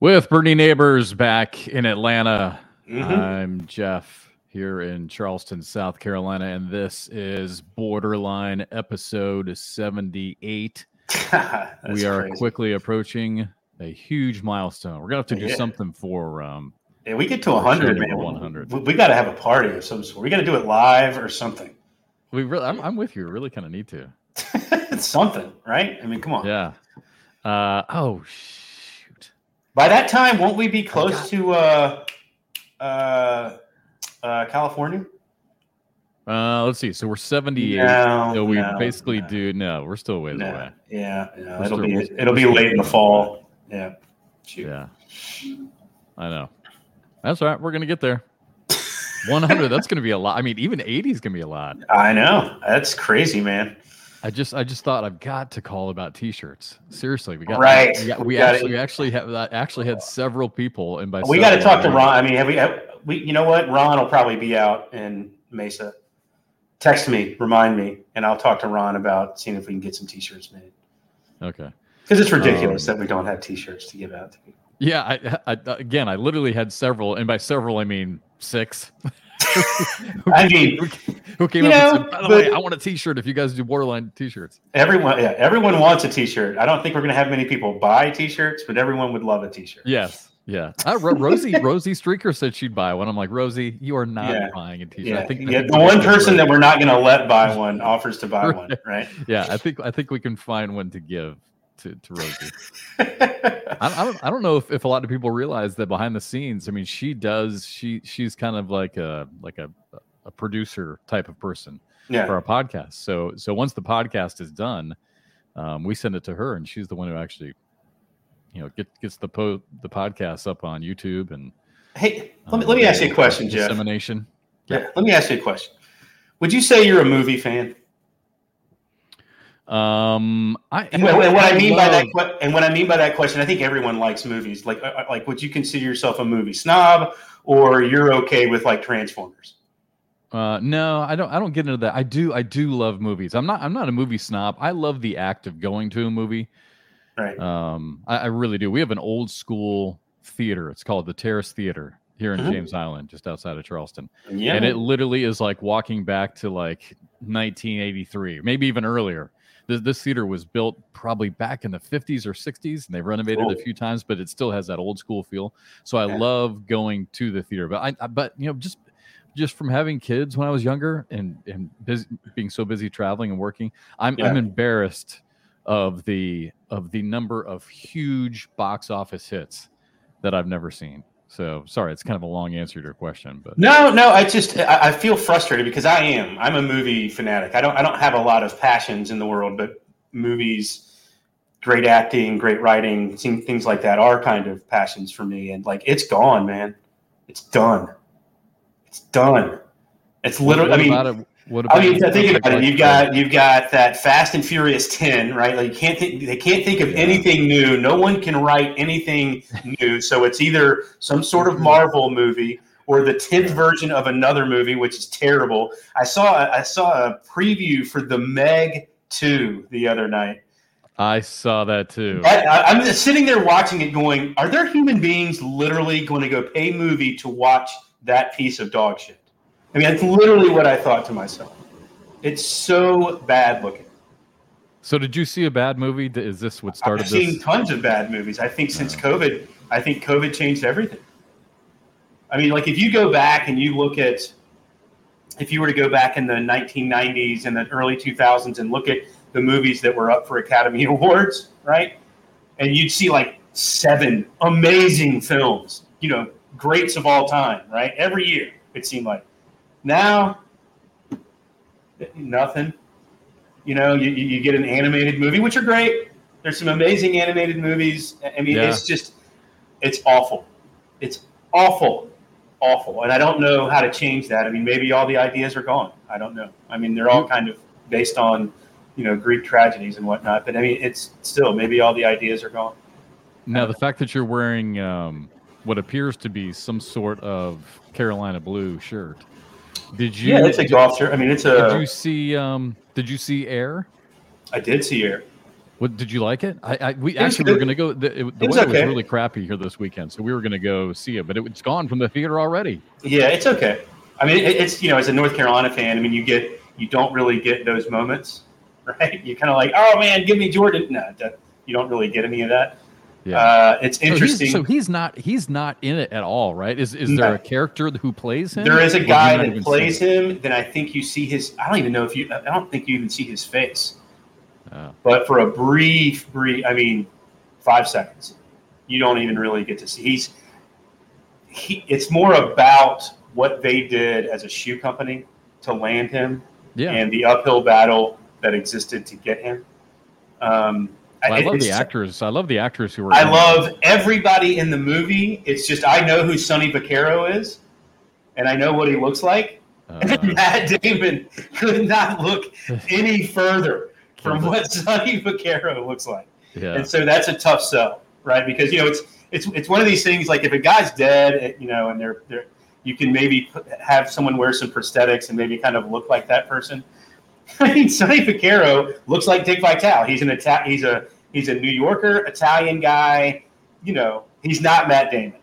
With Bernie Neighbors back in Atlanta, Mhm. I'm Jeff here in Charleston, South Carolina, and this is BoarderLine episode 78. We are crazy. quickly approaching a huge milestone. We're gonna have to do Yeah. something for um Yeah, we get to 100, man. 100. We, we got to have a party of some sort. We got to do it live or something. we really I'm, I'm with you. We really kind of need to. it's something, right? I mean, come on. Yeah. Uh oh. By that time, won't we be close God. to uh, uh, uh, California? Uh let's see. So we're 78. No, so we no, basically no, do no, we're still ways no. away. Yeah, no, We're it'll still- be we're- it'll be we're late in the fall. Yeah. Shoot. Yeah. I know. That's all right. We're gonna get there. 100. that's gonna be a lot. I mean, even 80 is gonna be a lot. I know. That's crazy, man. I just, I just thought I've got to call about T-shirts. Seriously, we got Right. We, got, We we actually, actually have I actually had several people, and by We got to talk to Ron. I mean, have we, have we? You know what? Ron will probably be out in Mesa. Text me, remind me, and I'll talk to Ron about seeing if we can get some T-shirts made. Okay. Because it's ridiculous Um, that we don't have T-shirts to give out to people. Yeah. I, I, again, I literally had several, and by several, I mean six. I mean, who, who came up know, and said, "By the way, I want a T-shirt if you guys do BoarderLine T-shirts." everyone, yeah, everyone wants a T-shirt. I don't think we're going to have many people buy T-shirts, but everyone would love a T-shirt. Yes. Yeah. Ro- Rosie Rosie Streaker said she'd buy one. I'm like, Rosie, you are not Yeah. buying a T-shirt. Yeah, I think, I yeah. think The one person that we're not going to let buy one offers to buy Right. one, right? yeah, I think I think we can find one to give to, to Rosie. I, I don't I don't know if, if a lot of people realize that behind the scenes. I mean, she does she she's kind of like a like a a producer type of person for yeah, our podcast. So so once the podcast is done, um, we send it to her, and she's the one who actually, you know, get, gets the po- the podcast up on YouTube and. hey, let me um, let me ask you a question, Jeff. Dissemination. Yeah, let me ask you a question. Would you say you're a movie fan? Um, I And what, and what I mean by that, and what I mean by that question, I think everyone likes movies. Like, uh, like, would you consider yourself a movie snob, or you're okay with like Transformers? Uh, no, I don't. I don't get into that. I do. I do love movies. I'm not. I'm not a movie snob. I love the act of going to a movie. Right. Um, I, I really do. We have an old school theater. It's called the Terrace Theater here in Mhm. James Island, just outside of Charleston. yeah. And it literally is like walking back to like 1983, maybe even earlier. This, this theater was built probably back in the 50s or 60s, and they've renovated Cool. a few times, but it still has that old school feel. So I Yeah. love going to the theater. But I, I but you know, just just from having kids when I was younger and and busy, being so busy traveling and working, I'm I'm embarrassed of the of the number of huge box office hits that I've never seen. So sorry, it's kind of a long answer to your question, but no, no. I just I, I feel frustrated because I am. I'm a movie fanatic. I don't I don't have a lot of passions in the world, but movies, great acting, great writing, things like that are kind of passions for me. And like, it's gone, man. It's done. It's done. It's literally. What I mean, it? What about I mean, think about it. You've got you've got that Fast and Furious Ten, right? Like you can't think they can't think of Yeah. anything new. No one can write anything new. So it's either some sort of mm-hmm. Marvel movie or the tenth version of another movie, which is terrible. I saw I saw a preview for the Meg Two the other night. I saw that too. I, I'm sitting there watching it, going, "Are there human beings literally going to go pay movie to watch that piece of dog shit?" I mean, that's literally what I thought to myself. It's so bad looking. So did you see a bad movie? Is this what started I've this? seen tons of bad movies. I think since COVID, I think COVID changed everything. I mean, like if you go back and you look at, if you were to go back in the 1990s and the early 2000s and look at the movies that were up for Academy Awards, right? And you'd see like seven amazing films, you know, greats of all time, right? Every year, it seemed like. Now, nothing. You know, you, you get an animated movie, which are great. There's some amazing animated movies. I mean, Yeah. it's just, it's awful. It's awful, awful. And I don't know how to change that. I mean, maybe all the ideas are gone. I don't know. I mean, they're all kind of based on, you know, Greek tragedies and whatnot. But I mean, it's still maybe all the ideas are gone. Now the fact that you're wearing um, what appears to be some sort of Carolina blue shirt. Did you? Yeah, it's a golf shirt. I mean, it's a. did you see? Um, did you see Air? I did see Air. What did you like it? I, I we It actually were going to go. The, it, the It was weather okay. was really crappy here this weekend, so we were going to go see it, but it, it's gone from the theater already. Yeah, it's okay. I mean, it, it's you know, as a North Carolina fan, I mean, you get you don't really get those moments, right? You kind of like, oh man, give me Jordan. No, you don't really get any of that. Yeah. Uh, it's So he's- interesting. So he's, not he's not in it at all, right? Is is there a character who plays him? there is a guy that plays him. Then I think you see his. I don't even know if you. I don't think you even see his face. Oh. But for a brief, brief, I mean, five seconds, you don't even really get to see. He's he. It's more about what they did as a shoe company to land him yeah. and the uphill battle that existed to get him. Um, Well, I love the actors. I love the actors who were. I in it. love everybody in the movie. It's just I know who Sonny Vaccaro is, and I know what he looks like. Uh, Matt Damon could not look any further from what Sonny Vaccaro looks like. yeah. And so that's a tough sell, right? Because you know it's it's it's one of these things like if a guy's dead, you know, and they're they're you can maybe have someone wear some prosthetics and maybe kind of look like that person. I mean, Sonny Vaccaro looks like Dick Vitale. He's an Ita- he's a he's a New Yorker, Italian guy. You know, he's not Matt Damon.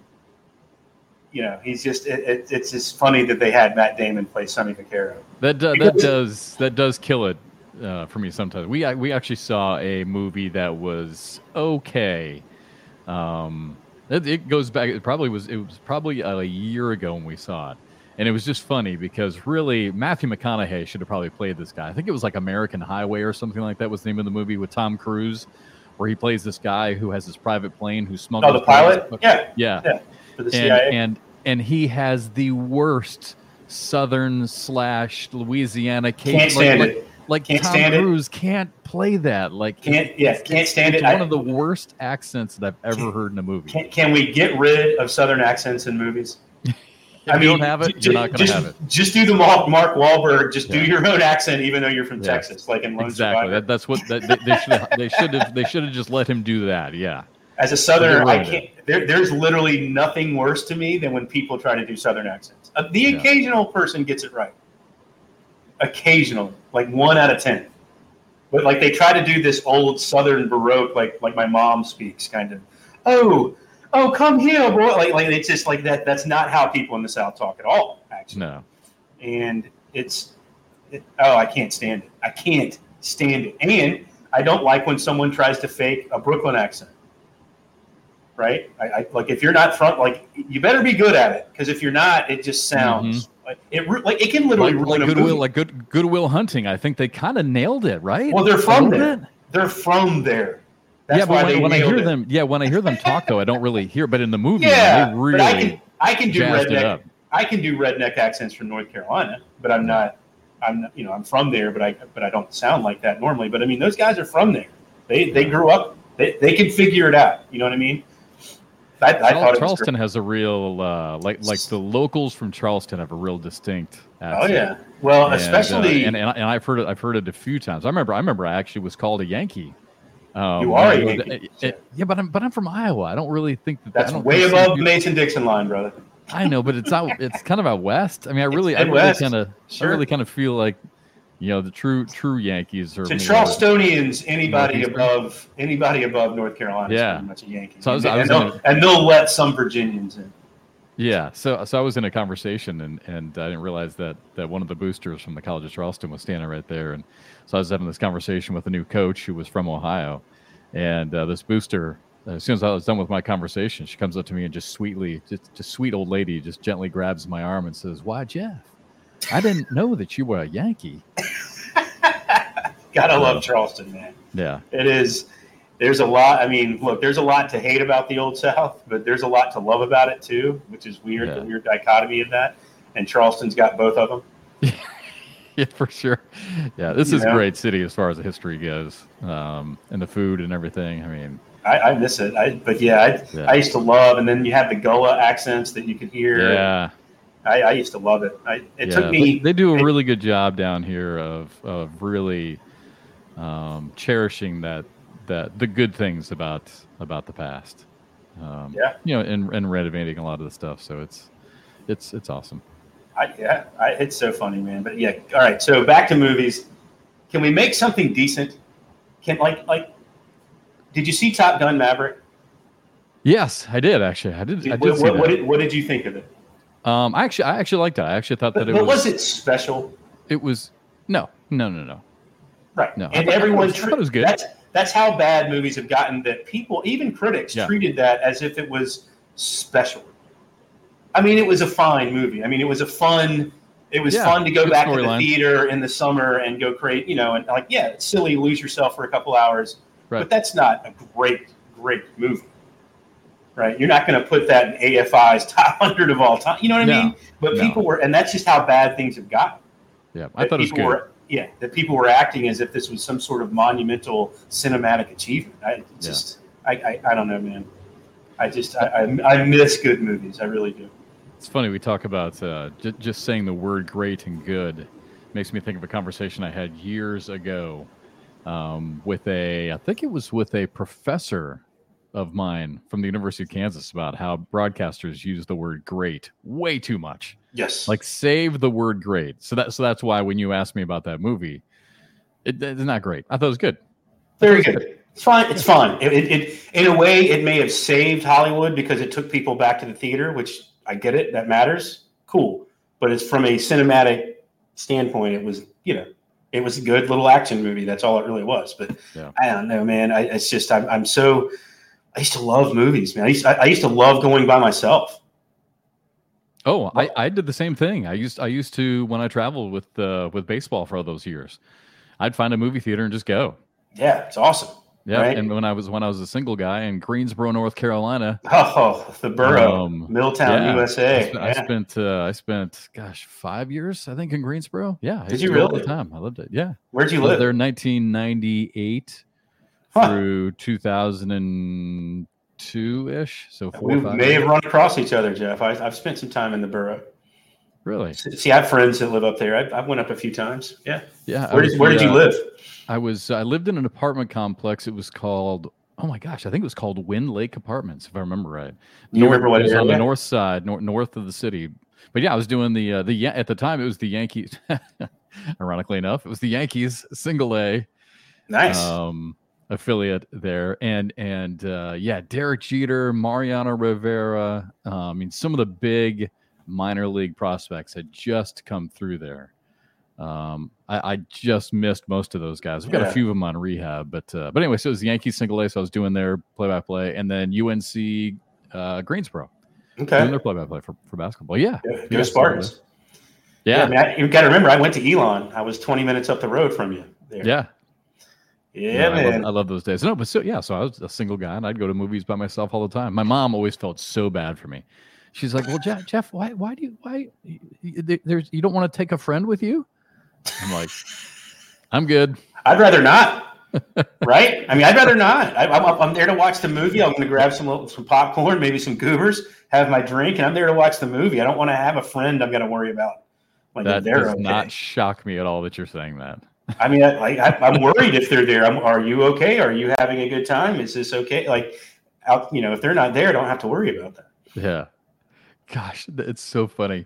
You know, he's just it, it, it's just funny that they had Matt Damon play Sonny Vaccaro. That do, that does that does kill it uh, for me sometimes. We we actually saw a movie that was okay. Um, it, it goes back. It probably was. It was probably a year ago when we saw it, and it was just funny because really Matthew McConaughey should have probably played this guy. I think it was like American Highway or something like that was the name of the movie with Tom Cruise, where he plays this guy who has his private plane who smuggles. Oh, the pilot? planes. Yeah, yeah, for the and, CIA. and and he has the worst southern slash Louisiana Can't like, it. like Can't Tom stand it. Cruise can't play that. Like Can't yeah, can't stand it's it. I- one of the worst accents that I've ever heard in a movie. Can, can we get rid of Southern accents in movies? If you don't have it, ju- you're not going just, to have it. Just do the Mark, Mark Wahlberg. Just do your own accent, even though you're from Yeah. Texas, like in Lone Exactly. That, that's what that, they, they should they should have they should have just let him do that. Yeah. As a Southerner, I can't. There, there's literally nothing worse to me than when people try to do Southern accents. Uh, the Yeah. occasional person gets it right. Occasionally, like one out of ten. But like they try to do this old Southern Baroque, like like my mom speaks, kind of. Oh, oh, come here, boy! Like like it's just like that. That's not how people in the South talk at all, actually. No. and it's it, oh i can't stand it i can't stand it and i don't like when someone tries to fake a brooklyn accent right I, I like if you're not front like you better be good at it because if you're not it just mm-hmm. sounds like it like it can literally Like, like Goodwill, like good Goodwill Hunting. I think they kind of nailed it, right? well they're from there bit? they're from there that's yeah, but when, when I hear it. them, yeah, when I hear them talk though, I don't really hear. But in the movie, yeah they really i can i can do redneck. I can do redneck accents from North Carolina, but I'm not. I'm not, you know I'm from there, but I but I don't sound like that normally. But I mean, those guys are from there. They they grew up. They, they can figure it out. You know what I mean? I, I Charl- Charleston has a real uh, like like the locals from Charleston have a real distinct. Accent. Oh yeah. Well, And, uh, especially and, and, and I've heard it. I've heard it a few times. I remember. I remember. I actually was called a Yankee. Um, You are a Yankee. yeah, but I'm but I'm from Iowa. I don't really think that that's way above the Mason Dixon line, brother. I know, but it's out. It's kind of out west. I mean, I really, I really kind of, Sure. I really kind of feel like, you know, the true true Yankees are. To Charlestonians, anybody Northeastern. above anybody above North Carolina is Yeah. pretty much a Yankee. So I was- and, I was they'll, and they'll let some Virginians in. Yeah, so so I was in a conversation and and I didn't realize that that one of the boosters from the College of Charleston was standing right there, and so I was having this conversation with a new coach who was from Ohio, and uh, this booster. As soon as I was done with my conversation, she comes up to me and just sweetly, just just sweet old lady, just gently grabs my arm and says, "Why, Jeff? I didn't know that you were a Yankee." Gotta love Charleston, man. Yeah, it is there's a lot i mean look there's a lot to hate about the old south but there's a lot to love about it too which is weird Yeah. the weird dichotomy of that and charleston's got both of them yeah, for sure. Yeah, this You is a great city as far as the history goes, um, and the food and everything. I mean, i, I miss it I, but yeah I, Yeah. I used to love and then you have the gullah accents that you could hear yeah. I, I used to love it I, it Yeah, took they- me They, do a really good job down here of of really um, cherishing that that the good things about about the past. Um, Yeah. You know, and, and renovating a lot of the stuff. So it's it's it's awesome. I, yeah I, it's so funny man but yeah all right so back to movies can we make something decent can like like Did you see Top Gun Maverick? Yes, I did actually. I did. I did what, what, did, what did you think of it? um, I actually, I actually liked it. I actually thought But, that it but was, was it special? It was no, no, no, no. Right. No, and thought- everyone thought it was good. That's that's how bad movies have gotten that people, even critics, Yeah. treated that as if it was special. I mean, it was a fine movie. I mean, it was a fun. It was Yeah, fun to go back to the storyline. theater in the summer and go create, you know, and like, yeah, it's silly, lose yourself for a couple hours, Right. but that's not a great, great movie, right? You're not going to put that in AFI's top hundred of all time. You know what I No, mean? But no. people were, and that's just how bad things have gotten Yeah, I that thought it was good. were yeah that people were acting as if this was some sort of monumental cinematic achievement i it's Yeah. just I, I i don't know man i just I i miss good movies i really do It's funny we talk about uh, j- just saying the word "great" and "good" makes me think of a conversation I had years ago um, with a, I think it was with a professor of mine from the University of Kansas about how broadcasters use the word "great" way too much. yes Like save the word "great." So that so that's why when you asked me about that movie, it, it's not great. I thought it was good. very good it's fine it's fine it, it, it in a way it may have saved hollywood because it took people back to the theater which i get it that matters cool but it's from a cinematic standpoint it was you know it was a good little action movie that's all it really was but Yeah. i don't know man I, it's just I'm, I'm so i used to love movies man i used, I, I used to love going by myself Oh, I, I did the same thing. I used I used to when I traveled with uh, with baseball for all those years. I'd find a movie theater and just go. yeah it's awesome Yeah, Right. and when I was when I was a single guy in Greensboro, North Carolina, oh the borough Um, milltown yeah, I, usa sp- I spent uh, I spent gosh five years I think in Greensboro. Yeah, I Did you go all really? the time? I loved it. Yeah, where'd you I live there 1998 Huh. through 2002 ish. So four we may have run across each other jeff I, i've spent some time in the borough really. See, I have friends that live up there. I, I went up a few times. Yeah. Yeah. Where did Where did you uh, live? I was I lived in an apartment complex. It was called oh my gosh, I think it was called Wind Lake Apartments, if I remember right. You remember what it was on the north side, north north of the city. But yeah, I was doing the uh, the at the time it was the Yankees. ironically enough, it was the Yankees single A Nice. um, affiliate there, and and uh, yeah, Derek Jeter, Mariano Rivera. Uh, I mean, some of the big minor league prospects had just come through there. Um, I, I just missed most of those guys. We've got Yeah. a few of them on rehab, but uh, but anyway, so it was the Yankees single A. So I was doing their play by play, and then UNC uh, Greensboro doing their play by play for for basketball. Yeah, Yeah, go Spartans. Yeah. yeah, I mean, I, you got to remember, I went to Elon. I was 20 minutes up the road from you. There. yeah. Yeah, I love, man. I love those days. No, but so yeah, so I was a single guy, and I'd go to movies by myself all the time. My mom always felt so bad for me. She's like, "Well, Jeff, Jeff why, why do you, why, there's, you don't want to take a friend with you?" I'm like, "I'm good." I'd rather not. right? I mean, I'd rather not. I, I'm, I'm there to watch the movie. I'm going to grab some some popcorn, maybe some goobers, have my drink, and I'm there to watch the movie. I don't want to have a friend I'm going to worry about. Like That does okay. not shock me at all that you're saying that. I mean, I, I, I'm worried if they're there. I'm, are you okay? Are you having a good time? Is this okay? Like, out, you know, if they're not there, I don't have to worry about that. Yeah. Gosh, it's so funny.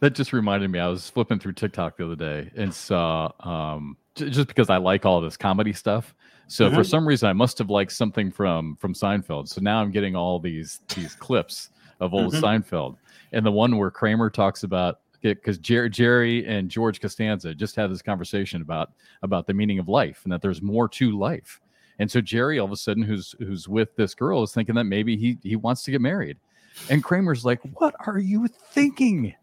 That just reminded me. I was flipping through TikTok the other day and saw um j- just because I like all this comedy stuff. So for Mhm. some reason I must have liked something from from Seinfeld. So now I'm getting all these these clips of old Mhm. Seinfeld. And the one where Kramer talks about because Jerry, Jerry and George Costanza just had this conversation about about the meaning of life and that there's more to life. And so Jerry, all of a sudden, who's who's with this girl, is thinking that maybe he he wants to get married. And Kramer's like, "What are you thinking?"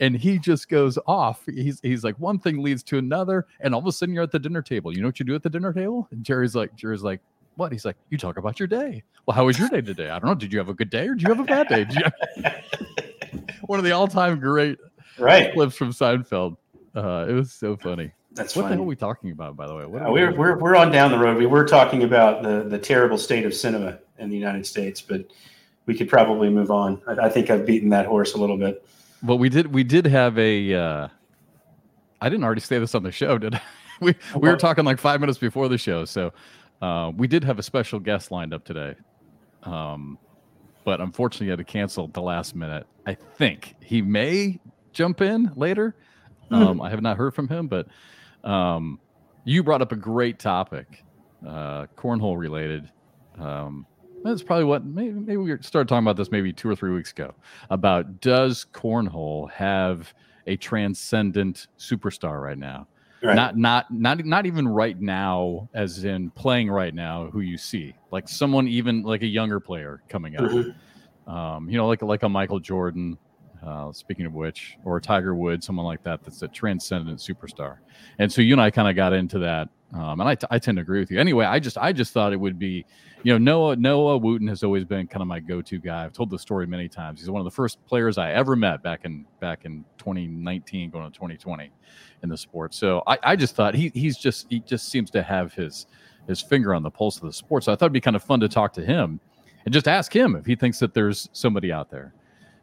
And he just goes off. He's he's like, one thing leads to another, and all of a sudden you're at the dinner table. You know what you do at the dinner table? And Jerry's like, Jerry's like, what? He's like, you talk about your day. Well, how was your day today? I don't know. Did you have a good day or did you have a bad day? You one of the all-time great Right. clips from Seinfeld. Uh, it was so funny. That's What the hell are we talking about, by the way? What Uh, we we're, we're, we're on down the road. We were talking about the, the terrible state of cinema in the United States, but we could probably move on. I, I think I've beaten that horse a little bit. But we did we did have a uh I didn't already say this on the show, did I? We we were talking like five minutes before the show. So uh we did have a special guest lined up today. Um but unfortunately had to cancel at the last minute. I think he may jump in later. Um I have not heard from him, but um you brought up a great topic, uh cornhole related. Um, that's probably what maybe, maybe we started talking about this maybe two or three weeks ago about does cornhole have a transcendent superstar right now? Right. Not not not not even right now, as in playing right now. Who you see, like someone even like a younger player coming up, mm-hmm. um, you know, like like a Michael Jordan. Uh, speaking of which, or Tiger Woods, someone like that, that's a transcendent superstar. And so you and I kind of got into that um, and I, t- I tend to agree with you. Anyway, I just I just thought it would be, you know, Noah Noah Wooten has always been kind of my go-to guy. I've told the story many times. He's one of the first players I ever met back in back in 2019, going to 2020 in the sport. So I, I just thought he he's just he just seems to have his his finger on the pulse of the sport. So I thought it'd be kind of fun to talk to him and just ask him if he thinks that there's somebody out there.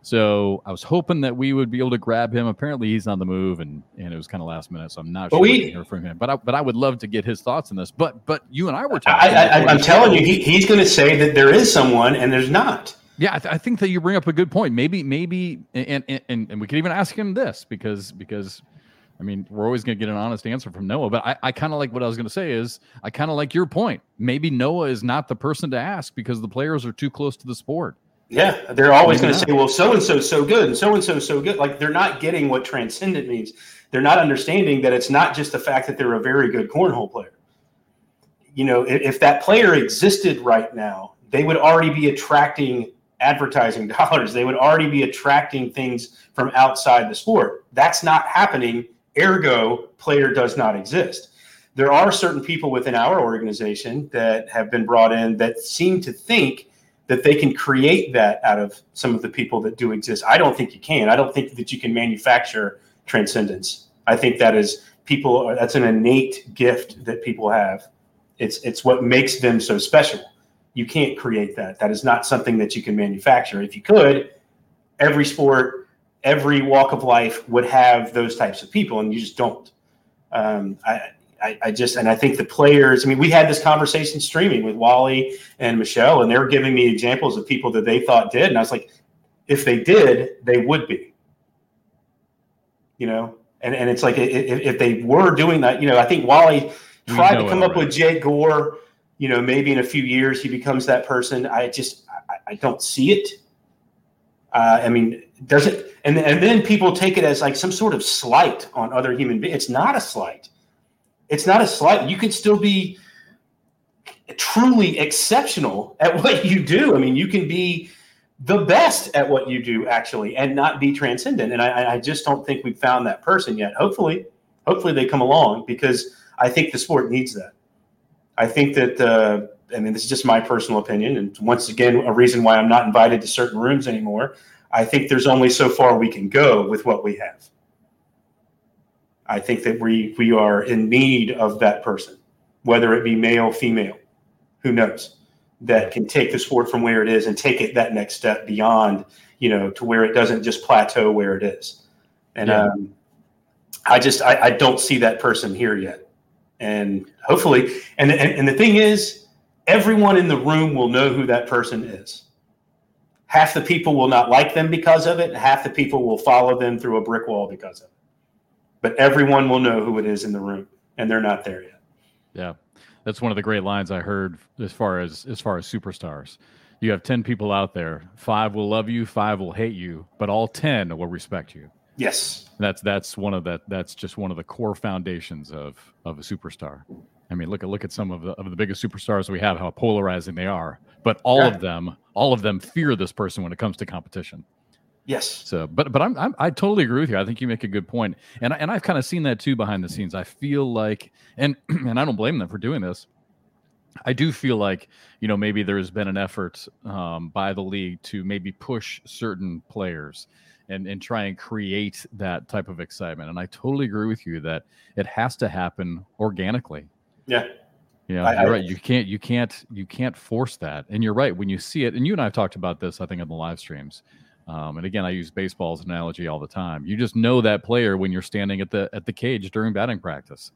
So I was hoping that we would be able to grab him. Apparently, he's on the move, and and it was kind of last minute, so I'm not but sure we, hear from him. But I, but I would love to get his thoughts on this. But but you and I were talking. I, am telling you, he, he's going to say that there is someone, and there's not. Yeah, I, th- I, think that you bring up a good point. Maybe maybe, and and and we could even ask him this because because. I mean, we're always going to get an honest answer from Noah, but I, I kind of like what I was going to say is I kind of like your point. Maybe Noah is not the person to ask because the players are too close to the sport. Yeah, they're always going to say, "Well, so and so so good, and so and so so good." Like they're not getting what transcendent means. They're not understanding that it's not just the fact that they're a very good cornhole player. You know, if, if that player existed right now, they would already be attracting advertising dollars. They would already be attracting things from outside the sport. That's not happening. Ergo, player does not exist. There are certain people within our organization that have been brought in that seem to think that they can create that out of some of the people that do exist. I don't think you can. I don't think that you can manufacture transcendence. I think that is people that's an innate gift that people have. It's it's what makes them so special. You can't create that. That is not something that you can manufacture. If you could, every sport, every walk of life would have those types of people, and you just don't. Um, I, I, I, just and I think the players. I mean, we had this conversation streaming with Wally and Michelle, and they were giving me examples of people that they thought did, and I was like, if they did, they would be. You know, and and it's like if, if they were doing that, you know, I think Wally tried to come up with Jay Gore. You know, maybe in a few years he becomes that person. I just I, I don't see it. Uh, I mean, does it? And and then people take it as like some sort of slight on other human beings. It's not a slight it's not a slight. You can still be truly exceptional at what you do. I mean, you can be the best at what you do actually and not be transcendent. And I, I just don't think we've found that person yet. Hopefully, hopefully they come along because I think the sport needs that. I think that, uh, I mean, this is just my personal opinion. And once again, a reason why I'm not invited to certain rooms anymore. I think there's only so far we can go with what we have. I think that we we are in need of that person, whether it be male, female, who knows, that can take the sport from where it is and take it that next step beyond, you know, to where it doesn't just plateau where it is. And yeah. um, I just I, I don't see that person here yet. And hopefully, and, and and the thing is, everyone in the room will know who that person is. Half the people will not like them because of it. Half the people will follow them through a brick wall because of it but everyone will know who it is in the room, and they're not there yet. Yeah, that's one of the great lines I heard as far as as far as superstars. You have ten people out there. Five will love you, five will hate you, but all ten will respect you. Yes, that's that's one of that. That's just one of the core foundations of of a superstar. I mean, look at look at some of the of the biggest superstars we have, how polarizing they are. But all yeah. of them, all of them fear this person when it comes to competition. Yes. So, but but I'm, I'm, i totally agree with you. I think you make a good point, and and I've kind of seen that too behind the scenes. I feel like, and and I don't blame them for doing this. I do feel like you know maybe there has been an effort um, by the league to maybe push certain players and and try and create that type of excitement. And I totally agree with you that it has to happen organically. Yeah. Yeah, you know, you're right. You can't, you can't, you can't force that. And you're right when you see it. And you and I have talked about this, I think, on the live streams um, and again, I use baseball as an analogy all the time. You just know that player when you're standing at the at the cage during batting practice.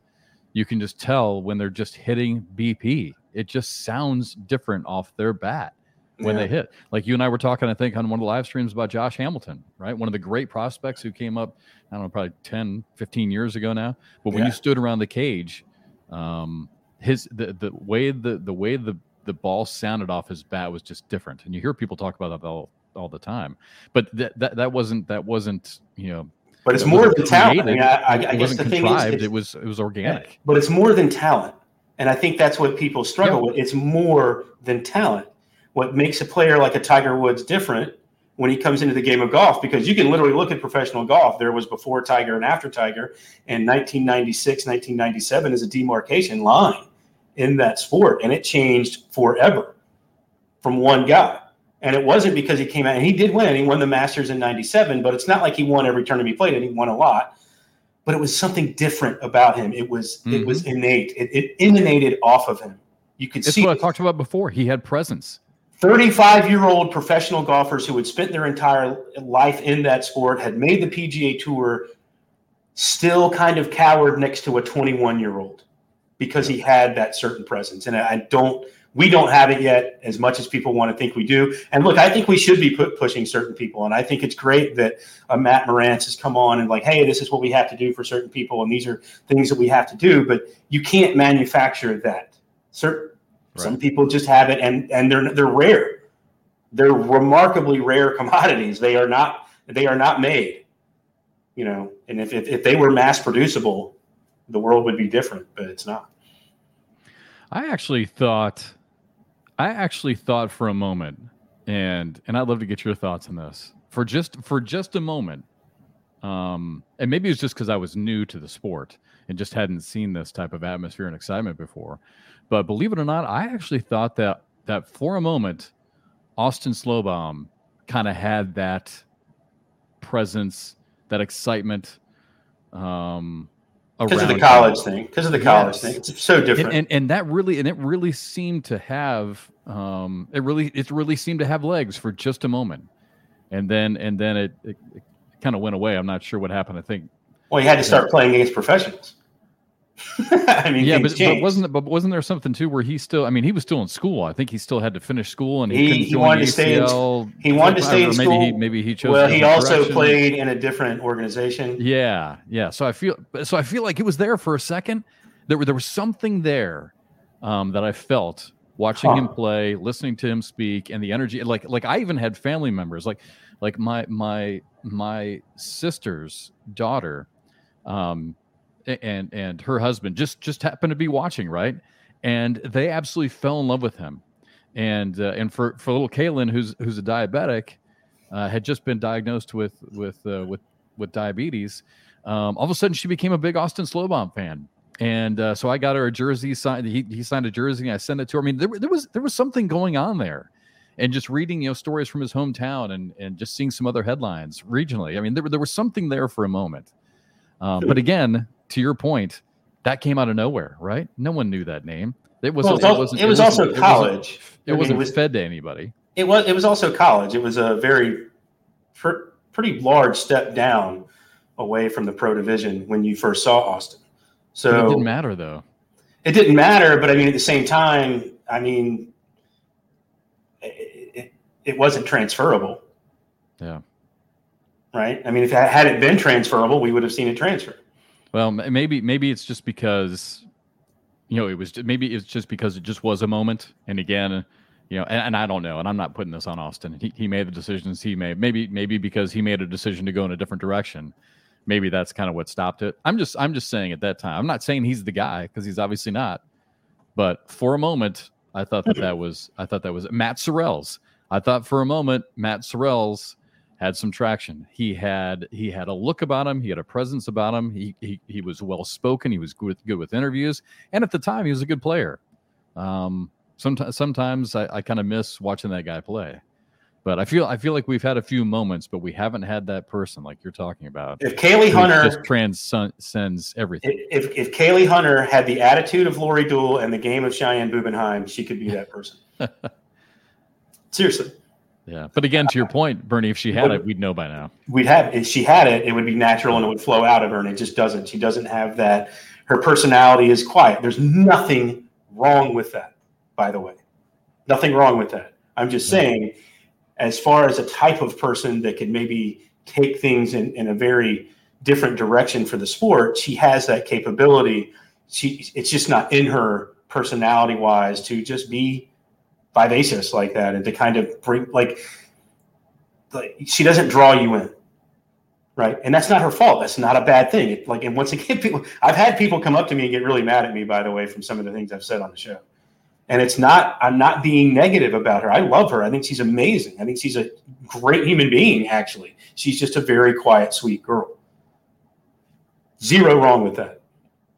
You can just tell when they're just hitting BP. It just sounds different off their bat when yeah. they hit. Like you and I were talking, I think, on one of the live streams about Josh Hamilton, right? One of the great prospects who came up, I don't know, probably 10, 15 years ago now. But when yeah. you stood around the cage, um, his the, the way the the way the the ball sounded off his bat was just different. And you hear people talk about that all, all the time. But that, that that wasn't that wasn't you know. But it's more than talent. I, mean, I, I, I guess the thing is, it was it was organic. But it's more than talent, and I think that's what people struggle yeah. with. It's more than talent. What makes a player like a Tiger Woods different when he comes into the game of golf because you can literally look at professional golf. There was before Tiger and after Tiger, and 1996, 1997 is a demarcation line in that sport, and it changed forever from one guy. And it wasn't because he came out and he did win. He won the Masters in 97, but it's not like he won every tournament he played and he won a lot. But it was something different about him. It was mm-hmm. it was innate. It, it emanated off of him. You could it's see what I talked about before. He had presence. 35 year old professional golfers who had spent their entire life in that sport, had made the PGA Tour, still kind of cowered next to a 21 year old because he had that certain presence. And I don't, we don't have it yet as much as people want to think we do. And look, I think we should be put, pushing certain people. And I think it's great that uh, Matt Marantz has come on and like, hey, this is what we have to do for certain people. And these are things that we have to do. But you can't manufacture that. Certain, Right. Some people just have it, and and they're they're rare. They're remarkably rare commodities. They are not they are not made. You know, and if if, if they were mass producible, the world would be different, but it's not. I actually thought, I actually thought for a moment, and and I'd love to get your thoughts on this for just for just a moment. Um, and maybe it's just because I was new to the sport and just hadn't seen this type of atmosphere and excitement before. But believe it or not, I actually thought that that for a moment, Austin Slobam kind of had that presence, that excitement. Um, because of the college thing. Because of the college yes. thing, it's so different. And, and, and that really and it really seemed to have um, it really it really seemed to have legs for just a moment, and then and then it, it, it kind of went away. I'm not sure what happened. I think. Well, he had to start playing against professionals. I mean, yeah, but, but, wasn't but wasn't there something too where he still? I mean, he was still in school. I think he still had to finish school, and he, he, he wanted to stay. In, he wanted to stay in school. Maybe he, maybe he chose. Well, he also direction. played in a different organization. Yeah, yeah. So I feel, so I feel like it was there for a second. There, there was something there um, that I felt watching huh. him play, listening to him speak, and the energy. Like, like I even had family members, like, like my my my sister's daughter. Um, and and her husband just just happened to be watching, right? And they absolutely fell in love with him. And uh, and for for little Kaylin, who's who's a diabetic, uh, had just been diagnosed with with uh, with with diabetes. Um, all of a sudden, she became a big Austin Slobam fan. And uh, so I got her a jersey signed. He, he signed a jersey. And I sent it to her. I mean, there, there was there was something going on there, and just reading you know stories from his hometown and and just seeing some other headlines regionally. I mean, there there was something there for a moment. Um, but again, to your point, that came out of nowhere, right? No one knew that name. It was. Well, it, wasn't. It was also college. It wasn't, it wasn't was, fed to anybody. It was. It was also college. It was a very, pretty large step down away from the pro division when you first saw Austin. So but it didn't matter though. It didn't matter, but I mean, at the same time, I mean, it, it, it wasn't transferable. Yeah. Right. I mean, if it had it been transferable, we would have seen it transfer. Well, maybe maybe it's just because you know it was maybe it's just because it just was a moment. And again, you know, and, and, I don't know, and I'm not putting this on Austin. He he made the decisions he made. Maybe maybe because he made a decision to go in a different direction. Maybe that's kind of what stopped it. I'm just I'm just saying at that time. I'm not saying he's the guy because he's obviously not. But for a moment, I thought that that was I thought that was Matt Sorrells. I thought for a moment Matt Sorrells had some traction. He had he had a look about him. He had a presence about him. He he, he was well spoken. He was good, good with interviews, and at the time he was a good player. Um, sometimes sometimes I, I kind of miss watching that guy play, but I feel I feel like we've had a few moments, but we haven't had that person like you're talking about. If Kaylee Hunter just transcends everything. If if Kaylee Hunter had the attitude of Lori Duell and the game of Cheyenne Bubenheim, she could be that person. Seriously. Yeah, but again, to your point, Bernie, if she had it, we'd know by now. We'd have if she had it, it would be natural and it would flow out of her, and it just doesn't. She doesn't have that. Her personality is quiet. There's nothing wrong with that, by the way. Nothing wrong with that. I'm just saying, as far as a type of person that could maybe take things in, in a very different direction for the sport, she has that capability. She it's just not in her personality wise to just be vivacious like that and to kind of bring like, like she doesn't draw you in right? And that's not her fault. That's not a bad thing. It, like and once again people i've had people come up to me and get really mad at me by the way from some of the things i've said on the show. And it's not i'm not being negative about her. I love her. I think she's amazing. I think she's a great human being actually. She's just a very quiet sweet girl. Zero wrong with that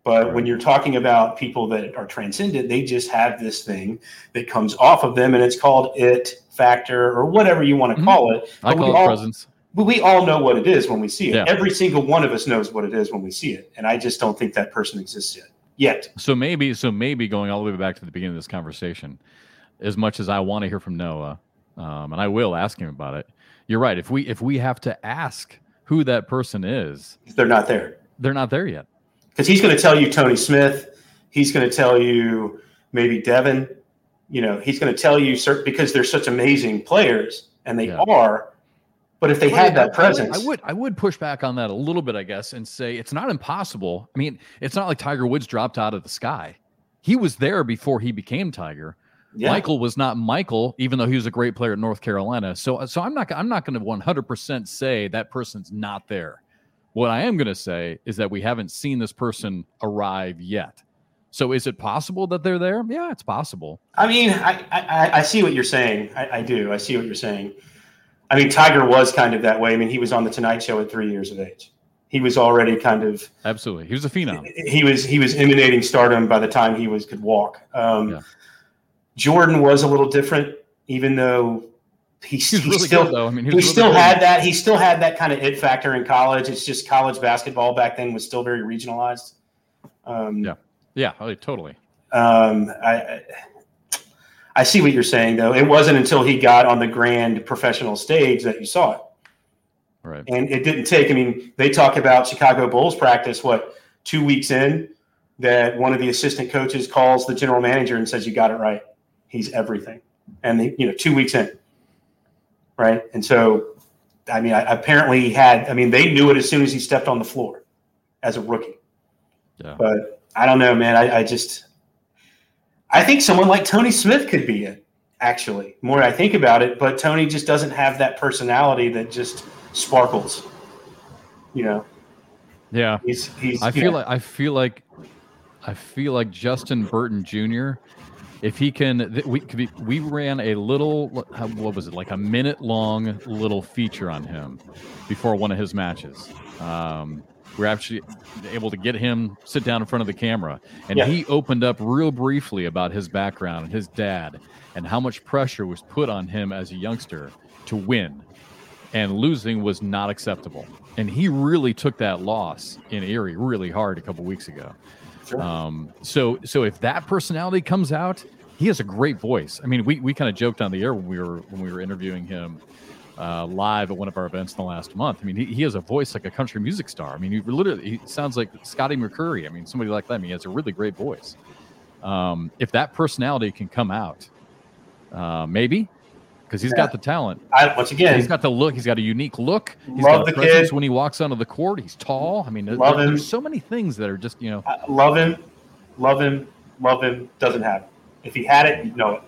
but when you're talking about people that are transcendent, they just have this thing that comes off of them, and it's called it factor or whatever you want to mm-hmm. call it. I call it all, presence. But we all know what it is when we see it. Yeah. Every single one of us knows what it is when we see it, and I just don't think that person exists yet. Yet. So maybe, so maybe going all the way back to the beginning of this conversation, as much as I want to hear from Noah, um, and I will ask him about it. You're right. If we if we have to ask who that person is, they're not there. They're not there yet because he's going to tell you Tony Smith. He's going to tell you maybe Devin. You know, he's going to tell you certain because they're such amazing players, and they yeah. are. But if they well, had that I, presence, I would, I would I would push back on that a little bit, I guess, and say it's not impossible. I mean, it's not like Tiger Woods dropped out of the sky. He was there before he became Tiger. Yeah. Michael was not Michael, even though he was a great player at North Carolina. So, so I'm not I'm not going to 100 percent say that person's not there. What I am going to say is that we haven't seen this person arrive yet. So is it possible that they're there? Yeah, it's possible. I mean, I I, I see what you're saying. I, I, do. I see what you're saying. I mean, Tiger was kind of that way. I mean, he was on the Tonight Show at three years of age. He was already kind of absolutely. He was a phenom. He was he was emanating stardom by the time he was could walk. Um, yeah. Jordan was a little different, even though he, he really still good, though. I mean, he, he really still good. had that. He still had that kind of it factor in college. It's just college basketball back then was still very regionalized. Um, yeah, yeah, totally. Um, I I see what you're saying though. It wasn't until he got on the grand professional stage that you saw it. Right. And it didn't take. I mean, they talk about Chicago Bulls practice. What two weeks in, that one of the assistant coaches calls the general manager and says, "You got it right. He's everything." And they, you know, two weeks in right? And so, I mean, I, apparently he had. I mean, they knew it as soon as he stepped on the floor as a rookie. Yeah. But I don't know, man. I, I just, I think someone like Tony Smith could be it. Actually, more I think about it, but Tony just doesn't have that personality that just sparkles. You know. Yeah. He's. He's. I feel know. like I feel like I feel like Justin Burton Jr if he can we we ran a little what was it like a minute long little feature on him before one of his matches. Um, we're actually able to get him sit down in front of the camera. And yeah. he opened up real briefly about his background and his dad and how much pressure was put on him as a youngster to win. And losing was not acceptable. And he really took that loss in erie really hard a couple weeks ago Sure. Um, so so if that personality comes out, he has a great voice. I mean, we, we kind of joked on the air when we were when we were interviewing him uh, live at one of our events in the last month. I mean, he, he has a voice like a country music star. I mean, he literally he sounds like Scotty McCreery. I mean, somebody like that. I mean, he has a really great voice. Um, if that personality can come out, uh, maybe because he's yeah. got the talent. I, once again, he's got the look. He's got a unique look. He's love got the presence kid. when he walks onto the court. He's tall. I mean, there, there's so many things that are just you know. I love him, love him, love him. Doesn't have. It. If he had it, you'd know it.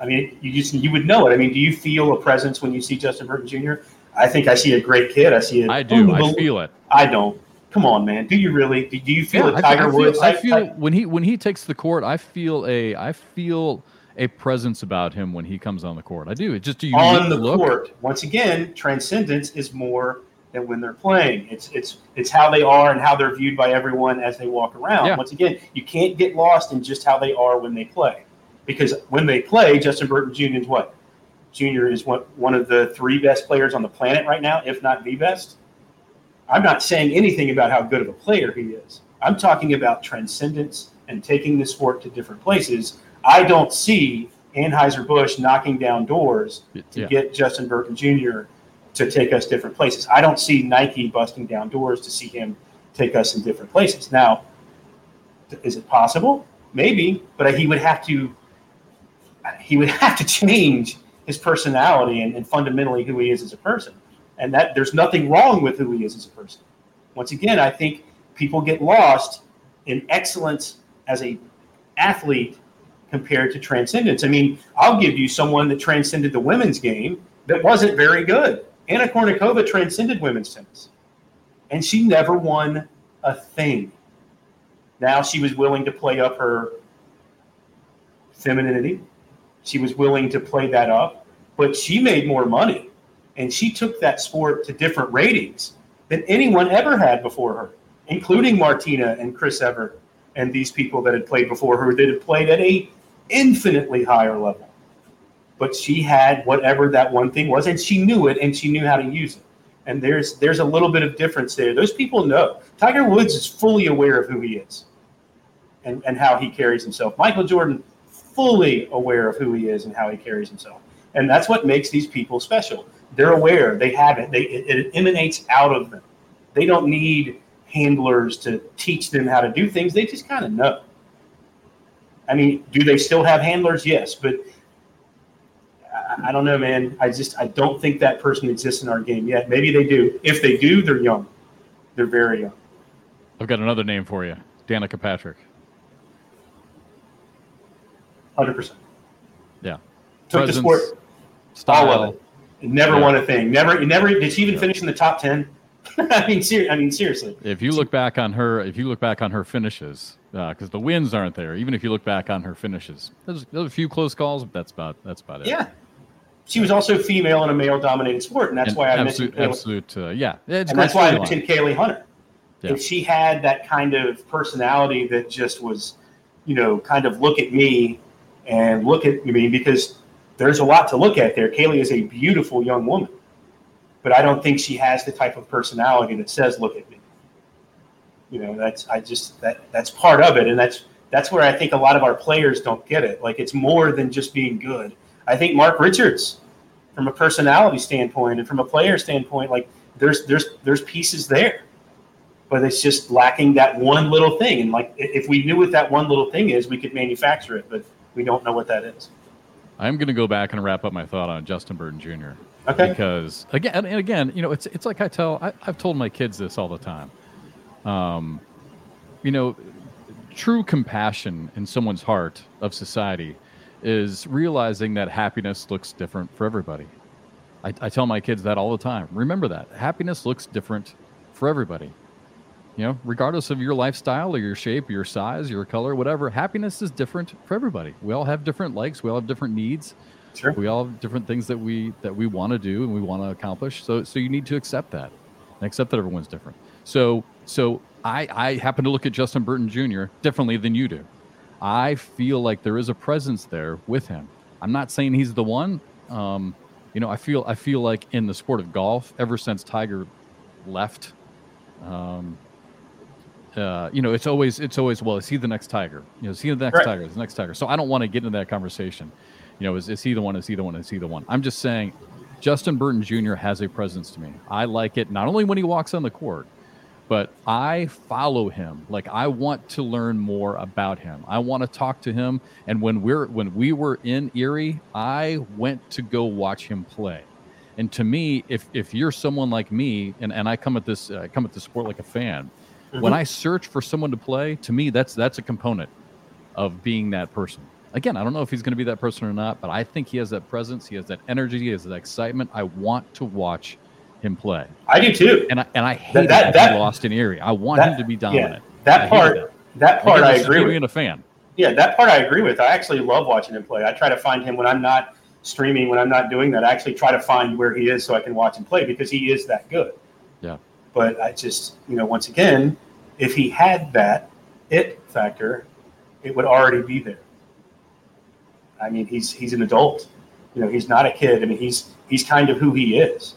I mean, you just you would know it. I mean, do you feel a presence when you see Justin Burton Jr.? I think I see a great kid. I see it. I do. I feel it. I don't. Come on, man. Do you really? Do you feel yeah, a Tiger I, I Woods? Feel, I feel when he when he takes the court. I feel a I feel a presence about him when he comes on the court. I do. It's just a on the look. court. Once again, transcendence is more than when they're playing. It's it's it's how they are and how they're viewed by everyone as they walk around. Yeah. Once again, you can't get lost in just how they are when they play, because when they play, Justin Burton Jr. is what? Jr. is what one of the three best players on the planet right now, if not the best. I'm not saying anything about how good of a player he is. I'm talking about transcendence and taking the sport to different places. I don't see Anheuser Busch knocking down doors to yeah. get Justin Burton Jr to take us different places. I don't see Nike busting down doors to see him take us in different places. Now, is it possible? Maybe, but he would have to he would have to change his personality and, and fundamentally who he is as a person. And that there's nothing wrong with who he is as a person. Once again, I think people get lost in excellence as a athlete compared to transcendence. I mean, I'll give you someone that transcended the women's game that wasn't very good. Anna Kournikova transcended women's tennis, and she never won a thing. Now she was willing to play up her femininity. She was willing to play that up, but she made more money, and she took that sport to different ratings than anyone ever had before her, including Martina and Chris Evert and these people that had played before her that had played at a infinitely higher level. But she had whatever that one thing was, and she knew it, and she knew how to use it. And there's there's a little bit of difference there. Those people know. Tiger Woods is fully aware of who he is, and and how he carries himself. Michael Jordan fully aware of who he is and how he carries himself, and that's what makes these people special. They're aware. They have it. They it, it emanates out of them. They don't need handlers to teach them how to do things. They just kind of know. I mean, do they still have handlers? Yes, but I, I, don't know, man. I just I don't think that person exists in our game yet. Maybe they do. If they do, they're young. They're very young. I've got another name for you, Danica Patrick. Hundred percent. Yeah. Took Presence, the sport. Style. All of it. Never yeah. won a thing. Never. Never. Did she even yeah. finish in the top ten? I mean, ser- I mean, seriously. If you look back on her, if you look back on her finishes, because uh, the wins aren't there. Even if you look back on her finishes, there's, there's a few close calls, but that's about that's about it. Yeah, she was also female in a male-dominated sport, and that's and why I absolute, mentioned absolute. Uh, yeah, and that's why I mentioned Kaylee Hunter. Yeah. If she had that kind of personality that just was, you know, kind of look at me and look at me because there's a lot to look at there. Kaylee is a beautiful young woman, but I don't think she has the type of personality that says, "Look at me." You know, that's I just that that's part of it, and that's that's where I think a lot of our players don't get it. Like it's more than just being good. I think Mark Richards, from a personality standpoint and from a player standpoint, like there's there's there's pieces there, but it's just lacking that one little thing. And like if we knew what that one little thing is, we could manufacture it, but we don't know what that is. I'm going to go back and wrap up my thought on Justin Burton Jr. Okay. Because again and again, you know, it's it's like I tell I, have told my kids this all the time. Um, you know, true compassion in someone's heart of society is realizing that happiness looks different for everybody. I, I tell my kids that all the time. Remember that happiness looks different for everybody. You know, regardless of your lifestyle or your shape, your size, your color, whatever, happiness is different for everybody. We all have different likes. We all have different needs. Sure. We all have different things that we that we want to do and we want to accomplish. So so you need to accept that and accept that everyone's different. So so I I happen to look at Justin Burton Jr. differently than you do. I feel like there is a presence there with him. I'm not saying he's the one. Um, you know, I feel I feel like in the sport of golf, ever since Tiger left, um, uh, you know, it's always it's always well, is he the next Tiger? You know, is he the next right. Tiger? Is the next Tiger? So I don't want to get into that conversation. You know, is, is he the one? Is he the one? Is he the one? I'm just saying, Justin Burton Jr. has a presence to me. I like it not only when he walks on the court, but I follow him. Like I want to learn more about him. I want to talk to him. And when we're when we were in Erie, I went to go watch him play. And to me, if if you're someone like me, and, and I come at this uh, come at the sport like a fan, mm-hmm. when I search for someone to play, to me that's that's a component of being that person. Again, I don't know if he's going to be that person or not, but I think he has that presence, he has that energy, he has that excitement. I want to watch him play. I do too. And I and I hate that, that, that he lost in Erie. I want that, him to be dominant. Yeah, that part that part I, I agree with. Being a fan. Yeah, that part I agree with. I actually love watching him play. I try to find him when I'm not streaming, when I'm not doing that. I actually try to find where he is so I can watch him play because he is that good. Yeah. But I just, you know, once again, if he had that it factor, it would already be there. I mean, he's he's an adult. You know, he's not a kid. I mean, he's he's kind of who he is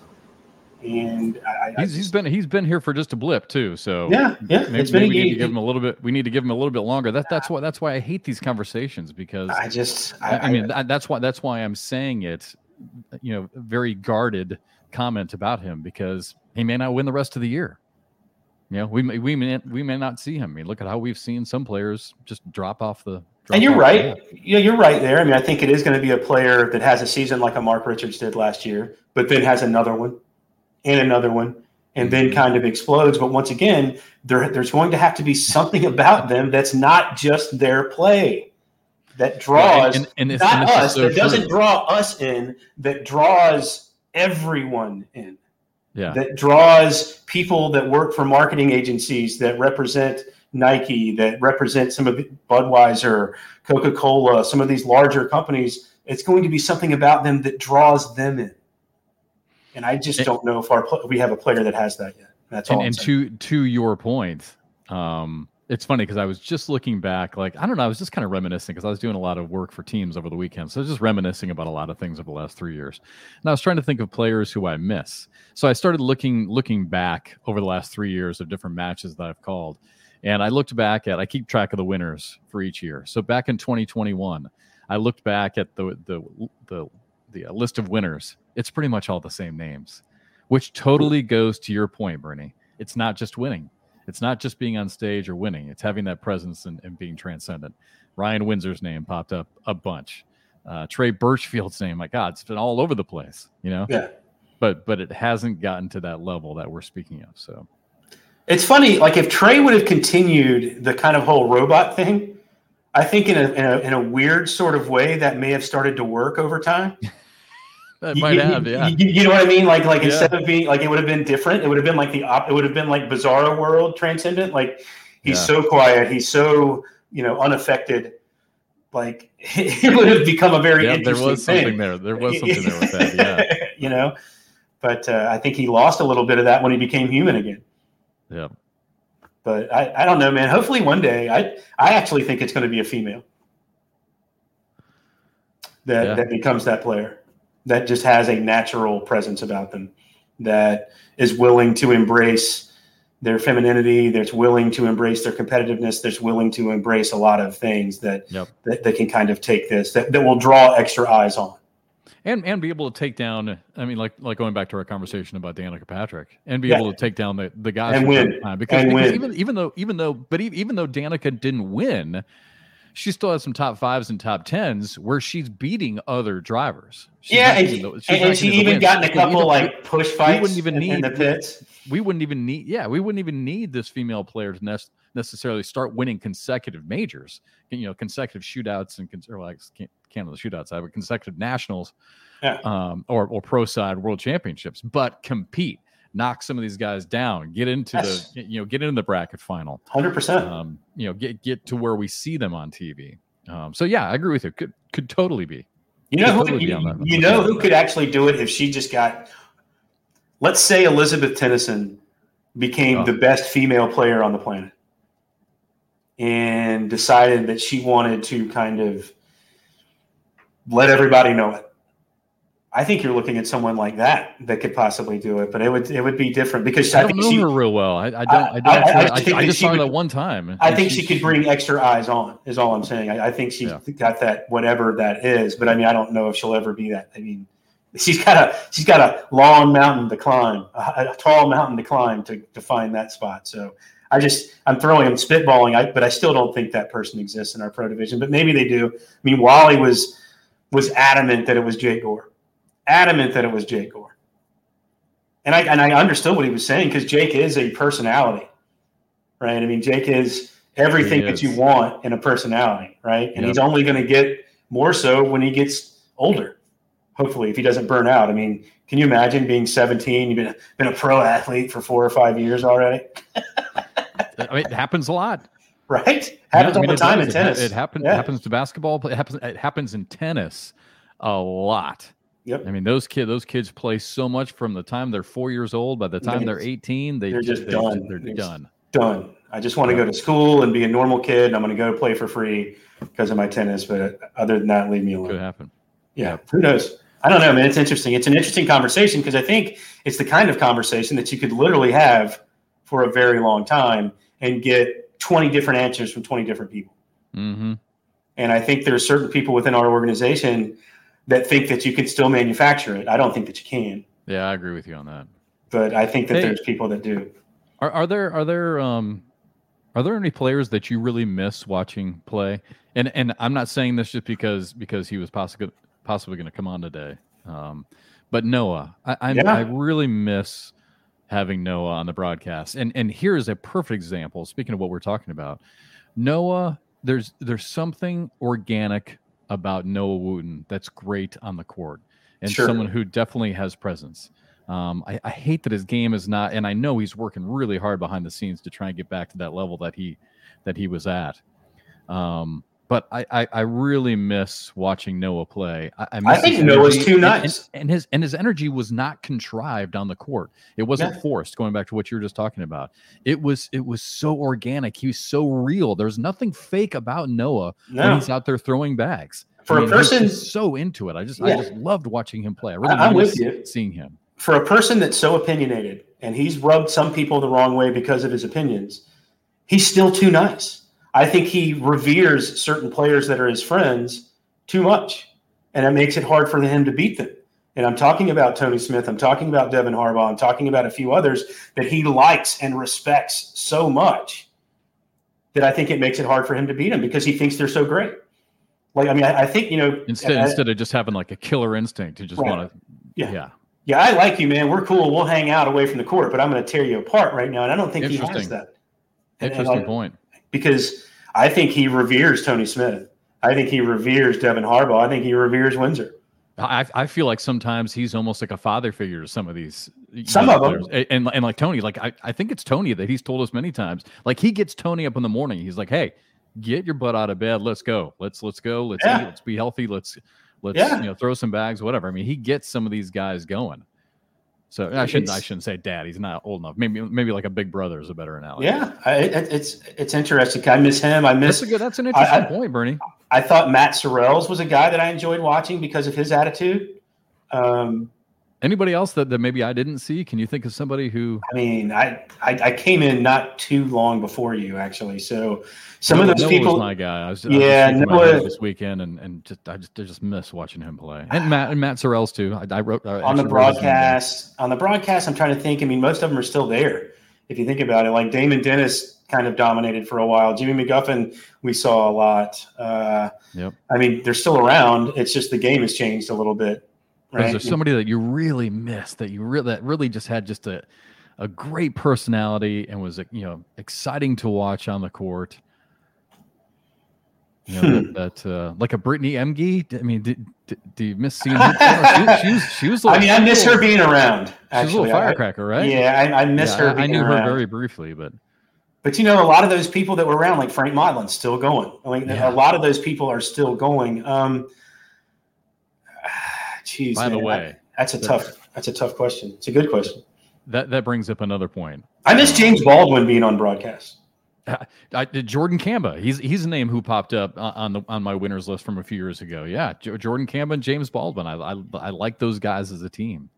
and I, he's, I he's been he's been here for just a blip too. So yeah, yeah, maybe, maybe we need to give him a little bit. We need to give him a little bit longer. That that's why that's why I hate these conversations because I just I, I mean that's why that's why I'm saying it. You know, very guarded comment about him because he may not win the rest of the year. You know, we may, we may we may not see him. I mean, look at how we've seen some players just drop off the. And you're right. Yeah, you're right there. I mean, I think it is going to be a player that has a season like a Mark Richards did last year, but then has another one and another one and then mm-hmm. kind of explodes. But once again, there, there's going to have to be something about them that's not just their play. that draws and, and, and not us, so that true. doesn't draw us in, that draws everyone in. Yeah. That draws people that work for marketing agencies that represent Nike, that represent some of Budweiser, Coca Cola, some of these larger companies. It's going to be something about them that draws them in. And I just don't know if our we have a player that has that yet. That's all. And, and to to your point, um, it's funny because I was just looking back, like I don't know, I was just kind of reminiscing because I was doing a lot of work for teams over the weekend, so I was just reminiscing about a lot of things over the last three years, and I was trying to think of players who I miss. So I started looking looking back over the last three years of different matches that I've called, and I looked back at I keep track of the winners for each year. So back in 2021, I looked back at the the the the uh, list of winners. It's pretty much all the same names, which totally goes to your point, Bernie. It's not just winning it's not just being on stage or winning; it's having that presence and, and being transcendent. Ryan Windsor's name popped up a bunch. Uh, Trey Birchfield's name, my God, it's been all over the place, you know. Yeah. But but it hasn't gotten to that level that we're speaking of. So it's funny, like if Trey would have continued the kind of whole robot thing, I think in a, in a, in a weird sort of way that may have started to work over time. That might you, have, yeah. You, you, know what I mean? Like, like yeah. instead of being like, it would have been different. It would have been like the op. It would have been like Bizarro World transcendent. Like, he's yeah. so quiet. He's so you know unaffected. Like, it would have become a very yeah. There was something thing. there. There was something there with that. Yeah. you know, but uh, I think he lost a little bit of that when he became human again. Yeah. But I, I don't know, man. Hopefully one day, I I actually think it's going to be a female that yeah. that becomes that player that just has a natural presence about them that is willing to embrace their femininity that's willing to embrace their competitiveness that's willing to embrace a lot of things that yep. that, that can kind of take this that, that will draw extra eyes on and and be able to take down i mean like like going back to our conversation about danica patrick and be Yeah. able to take down the the guys And win. time because, And because win. even even though even though but even though danica didn't win she still has some top fives and top tens where she's beating other drivers She's yeah and, she, the- and, and she even wins. gotten a couple we don't- like push fights We wouldn't even in, in need- the pits we wouldn't even need yeah we wouldn't even need this female player to nec- necessarily start winning consecutive majors you know consecutive shootouts and or like can- canada shootouts i have consecutive nationals Yeah. um, or, or pro side world championships but compete knock some of these guys down get into Yes. the you know get into the bracket final 100% um, you know get get to where we see them on tv um, so yeah i agree with you could could totally be You know, who, totally you, that- you know who could actually do it if she just got, let's say Elizabeth Tennyson became Oh. the best female player on the planet and decided that she wanted to kind of let everybody know it. I think you're looking at someone like that that could possibly do it, but it would it would be different because i I, don't think know she her real well i, I don't I- don't I- I I, just I, think just she saw her would- that one time I think she, could bring extra eyes on. Is all I'm saying. I, I think she's Yeah. got that whatever that is, but I mean I don't know if she'll ever be that. I mean, she's got a she's got a long mountain to climb, a, a tall mountain to climb to to find that spot. So I just I'm throwing I'm spitballing, I, but I still don't think that person exists in our pro division. But maybe they do. I mean, Wally was was adamant that it was Jake Gore, adamant that it was Jake Gore, and I and I understood what he was saying because Jake is a personality, right? I mean, Jake is everything He that is. you want in a personality, right? And Yep. he's only going to get more so when he gets older. Hopefully, if he doesn't burn out. I mean, can you imagine being 17? You've been been a pro athlete for four or five years already, I mean, it happens a lot right? Happens Yeah, I mean, all the it time does. in tennis. It, happens. Yeah. happens to basketball. It happens. It happens in tennis a lot. Yep. I mean, those kid, those kids play so much from the time they're four years old. By the time they're eighteen, they They're just they, done. They're It's- done. Done. I just want to go to school and be a normal kid. I'm going to go play for free because of my tennis, but other than that, leave me alone. Could happen. Yeah, who knows? I don't know, man. It's interesting. It's an interesting conversation because I think it's the kind of conversation that you could literally have for a very long time and get 20 different answers from 20 different people. Mm-hmm. And I think there are certain people within our organization that think that you can still manufacture it. I don't think that you can, Yeah, I agree with you on that. but I think that Hey. there's people that do. Are, are there are there um are there any players that you really miss watching play? And and I'm not saying this just because because he was possibly possibly going to come on today. Um, but Noah, I I, Yeah. I really miss having Noah on the broadcast. And and here is a perfect example. Speaking of what we're talking about, Noah there's there's something organic about Noah Wooten that's great on the court, and Sure. someone who definitely has presence. Um, I, I hate that his game is not, and I know he's working really hard behind the scenes to try and get back to that level that he that he was at. Um, but I, I, I really miss watching Noah play. I, I, miss think Noah's too and- and- nice. and, his and his energy was not contrived on the court. It wasn't Yeah. forced. Going back to what you were just talking about, it was it was so organic. He was so real. There's nothing fake about Noah when he's out there throwing bags. For a I mean, he's person- so into it. I just I just loved watching him play. I really I- I'm with you. seeing him. for a person that's so opinionated and he's rubbed some people the wrong way because of his opinions, he's still too nice. I think he reveres certain players that are his friends too much, and it makes it hard for him to beat them. And I'm talking about Tony Smith. I'm talking about Devin Harbaugh. I'm talking about a few others that he likes and respects so much that I think it makes it hard for him to beat them because he thinks they're so great. Like, I mean, I, I think, you know, Instead I- instead of just having like a killer instinct to just Right. want to Yeah. yeah. yeah, I like you, man. We're cool. We'll hang out away from the court, but I'm going to tear you apart right now. And I don't think he has that. And- and Interesting I- point. Because I think he reveres Tony Smith. I think he reveres Devin Harbaugh. I think he reveres Windsor. I, I feel like sometimes he's almost like a father figure to some of these Some of 'em. players. and and like Tony like I, I think it's Tony that he's told us many times like he gets Tony up in the morning he's like hey get your butt out of bed let's go let's let's go let's Yeah. eat let's be healthy let's let's Yeah. you know throw some bags whatever I mean he gets some of these guys going so I shouldn't I shouldn't say dad he's not old enough maybe maybe like a big brother is a better analogy Yeah, I, it, it's it's interesting. I miss him. I miss. that's a good that's an interesting I- point Bernie I thought Matt Sorrells was a guy that I enjoyed watching because of his attitude. Um, anybody else that, that maybe I didn't see can you think of somebody who I mean, I, I I came in not too long before you actually, so some of those Noah people. was my guy. I was, I was Yeah, just thinking about Noah- this weekend, and and just I just I just miss watching him play, and Matt and Matt Sorrells too. I, I wrote I on the actually wrote his name down. broadcast on the broadcast i'm trying to think i mean most of them are still there if you think about it like damon dennis kind of dominated for a while jimmy mcguffin we saw a lot uh, Yep. i mean they're still around it's just the game has changed a little bit Is there somebody that you really missed that you really that really just had just a a great personality and was you know exciting to watch on the court? You know, Hmm. that, that uh, like a Brittany Emge. I mean, did, did, do you miss seeing her? she, she was she was. i mean i miss her being around She was a little firecracker, right? yeah I, I miss Yeah, her I, I knew around. her very briefly, but But you know, a lot of those people that were around, like Frank Modlin's still going. I mean, Yeah. a lot of those people are still going. Um, geez, by the man, way, that's a tough. That's a tough question. It's a good question. that that brings up another point. I miss James Baldwin being on broadcast. Uh, I, uh, Jordan Camba, he's he's a name who popped up on the on my winners list from a few years ago. Yeah, Jo- Jordan Camba and James Baldwin. I, I I like those guys as a team.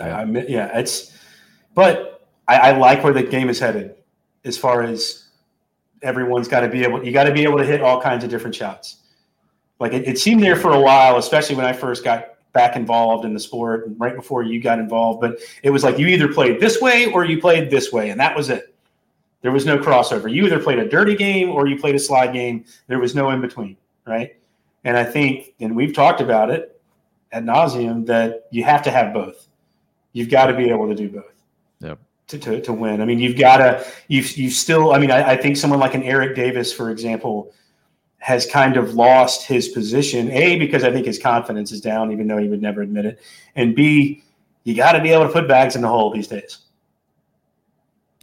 I, Yeah. I yeah, it's. But I, I like where the game is headed, as far as everyone's got to be able. You got to be able to hit all kinds of different shots. Like it, it seemed there for a while, especially when I first got back involved in the sport, and right before you got involved. But it was like you either played this way or you played this way, and that was it. There was no crossover. You either played a dirty game or you played a slide game. There was no in between, right? And I think, and we've talked about it ad nauseum, that you have to have both. You've got to be able to do both. Yep. To, to, to win. I mean, you've got to, you've, you've still, I mean, I, I think someone like an Eric Davis, for example, has kind of lost his position. A, because I think his confidence is down, even though he would never admit it. And B, you got to be able to put bags in the hole these days.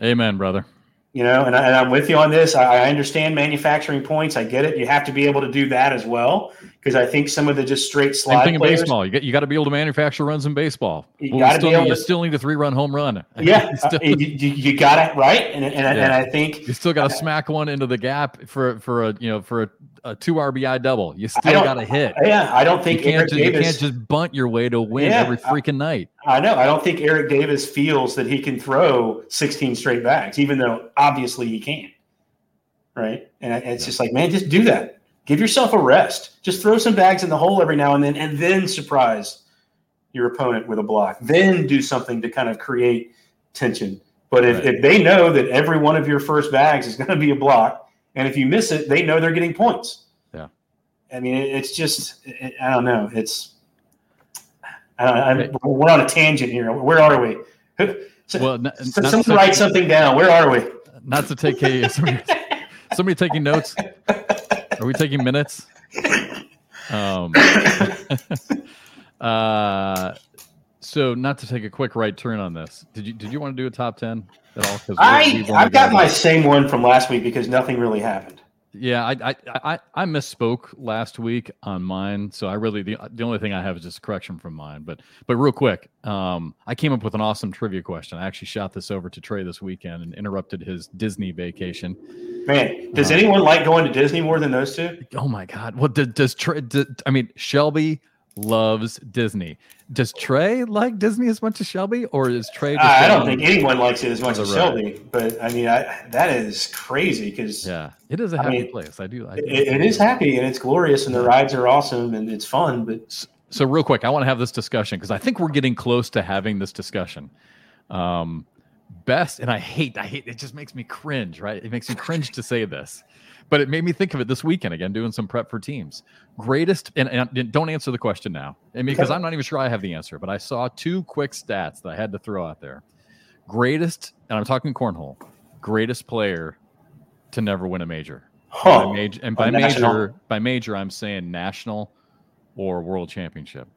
Amen, brother. You know, and, I, and I'm with you on this. I, I understand manufacturing points. I get it. You have to be able to do that as well, because I think some of the just straight Same slide thing in players. baseball. You got you got to be able to manufacture runs in baseball. You Well, still be able need, you to- still need a three run home run. Yeah, you, still, uh, you, you, you got it right, and and, and I think you still got to smack one into the gap for for a you know for a, a two RBI double. You still got to hit. yeah, I don't You think can't, Eric ju- you Davis. can't just bunt your way to win Yeah, every freaking night. I know. I don't think Eric Davis feels that he can throw 16 straight bags, even though obviously he can. Right. And it's Yeah. just like, man, just do that. Give yourself a rest. Just throw some bags in the hole every now and then, and then surprise your opponent with a block. Then do something to kind of create tension. But if, Right. if they know that every one of your first bags is going to be a block, and if you miss it, they know they're getting points. Yeah. I mean, it's just, I don't know. It's, I don't, I'm, we're on a tangent here. Where are we? So, Well, n- so not, someone write something down. Where are we? not to take a, some, of Somebody taking notes? Are we taking minutes? Um, uh, so not to take a quick right turn on this. Did you did you want to do a top ten at all? Because I I've got my same one from last week because nothing really happened. Yeah, I, I I I misspoke last week on mine, so I really the the only thing I have is just a correction from mine. But but real quick, um, I came up with an awesome trivia question. I actually shot this over to Trey this weekend and interrupted his Disney vacation. Man, does uh, anyone like going to Disney more than those two? Oh my God! Well, does, does Trey? Does, I mean, Shelby loves Disney. Does Trey like Disney as much as Shelby, or is Trey? I don't think anyone likes it as much as ride? Shelby. But I mean, I, that is crazy because yeah, it is a happy I mean, place. I do. I do it, it is happy and it's glorious, and the rides are awesome and it's fun. But so, so real quick, I want to have this discussion because I think we're getting close to having this discussion. Um, best, and I hate, I hate. It just makes me cringe. Right? It makes me cringe to say this but it made me think of it this weekend again, doing some prep for teams. Greatest, and, and don't answer the question now, and because I'm not even sure I have the answer, but I saw two quick stats that I had to throw out there. Greatest, and I'm talking cornhole, greatest player to never win a major. Huh. By major and by major, by major, I'm saying national or world championship.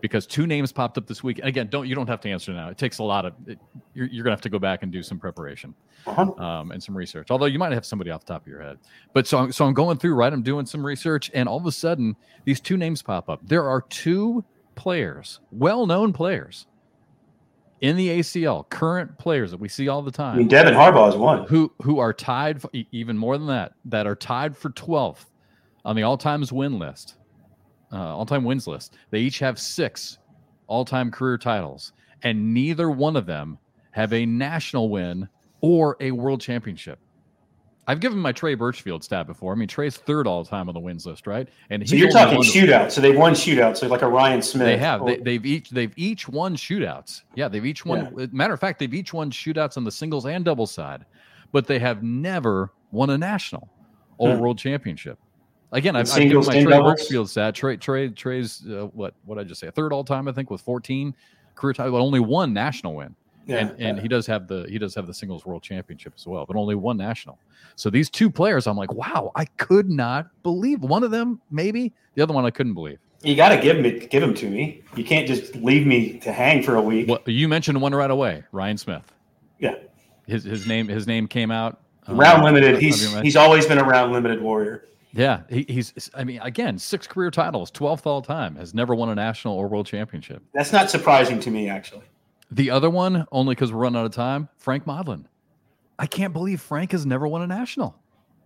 Because two names popped up this week. And again, don't you don't have to answer now. It takes a lot of. It, you're, you're gonna have to go back and do some preparation uh-huh. um, and some research. Although you might have somebody off the top of your head. But so I'm, so I'm going through right. I'm doing some research, and all of a sudden these two names pop up. There are two players, well-known players in the ACL, current players that we see all the time. I mean, Devin Harbaugh is one who who are tied, for, even more than that, that are tied for 12th on the all-times win list uh, all-time wins list. They each have six all-time career titles, and neither one of them have a national win or a world championship. I've given my Trey Birchfield stat before. I mean, Trey's third all time on the wins list, right? And so you're talking shootout. So they've won shootouts. So like a Ryan Smith. They have. Or... They, have each they've each won shootouts. Yeah, they've each won. Yeah. Matter of fact, they've each won shootouts on the singles and doubles side, but they have never won a national or hmm. world championship. Again, I've, I've given my Trey Birchfield stat. Trey, Trey, Trey's uh, what? What I just say? A third all time, I think, with 14 career title, but only one national win. Yeah, and and yeah. he does have the he does have the singles world championship as well, but only one national. So these two players, I'm like, wow, I could not believe one of them. Maybe the other one, I couldn't believe. You got to give me give him to me. You can't just leave me to hang for a week. Well, you mentioned one right away, Ryan Smith. Yeah, his his name his name came out. Round um, limited. He's he's always been a round limited warrior. Yeah, he, he's. I mean, again, six career titles, twelfth all time, has never won a national or world championship. That's not surprising to me, actually. The other one, only because we're running out of time, Frank Modlin. I can't believe Frank has never won a national.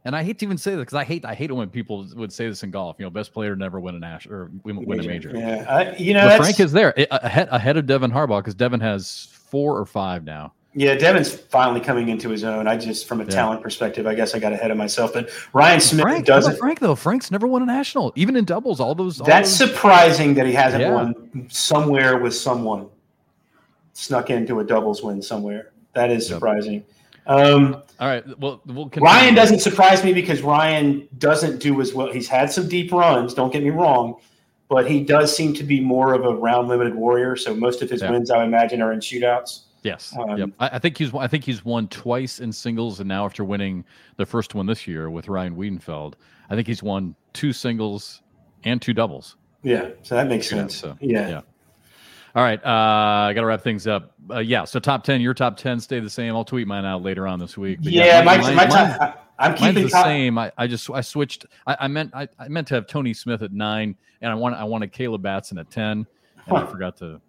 And I hate to even say that because I hate I hate it when people would say this in golf. You know, best player never win a national or win, win a major. Yeah, I, you know, Frank is there ahead ahead of Devin Harbaugh because Devin has four or five now. Yeah, Devin's finally coming into his own. I just, from a yeah. talent perspective, I guess I got ahead of myself. But Ryan Smith Frank, doesn't. Frank though, Frank's never won a national, even in doubles. All those. All That's those... surprising that he hasn't yeah. won somewhere with someone. Snuck into a doubles win somewhere. That is surprising. Yep. Um, all right. Well, we'll Ryan doesn't surprise me because Ryan doesn't do as well. He's had some deep runs. Don't get me wrong, but he does seem to be more of a round limited warrior. So most of his yeah. wins, I imagine, are in shootouts. Yes. Um, yep. I, I, think he's I think he's won twice in singles, and now after winning the first one this year with Ryan Wiedenfeld, I think he's won two singles and two doubles. Yeah, so that makes sense. So, yeah. yeah. All right, uh, I got to wrap things up. Uh, yeah, so top ten, your top ten stay the same. I'll tweet mine out later on this week. Yeah, yeah mine, mine, my, top. I'm keeping the top. same. I, I just I switched. I, I meant I, I, meant to have Tony Smith at nine, and I want I wanted Caleb Batson at ten, and huh. I forgot to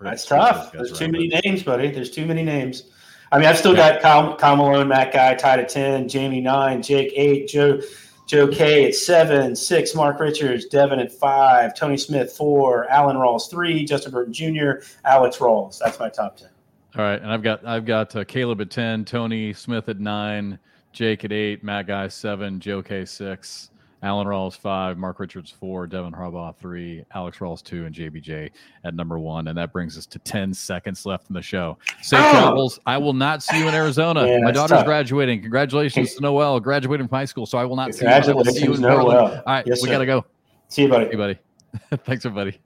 that's tough. There's too many names, buddy. There's too many names. I mean, I've still yeah. got Kyle, Kyle Malone, Matt Guy tied at 10, Jamie 9, Jake 8, Joe Joe K at 7, 6, Mark Richards, Devin at 5, Tony Smith 4, Alan Rawls 3, Justin Burton Jr., Alex Rawls. That's my top 10. All right, and I've got I've got uh, Caleb at 10, Tony Smith at 9, Jake at 8, Matt Guy 7, Joe K 6, Alan Rawls five, Mark Richards four, Devin Harbaugh three, Alex Rawls two, and JBJ at number one. And that brings us to 10 seconds left in the show. Safe oh! travels. I will not see you in Arizona. Yeah, My daughter's tough. graduating. Congratulations to Noel, graduating from high school. So I will not see you. Congratulations, see you in Noel. All right, yes, we got to go. See you, buddy. See you, buddy. Thanks, everybody.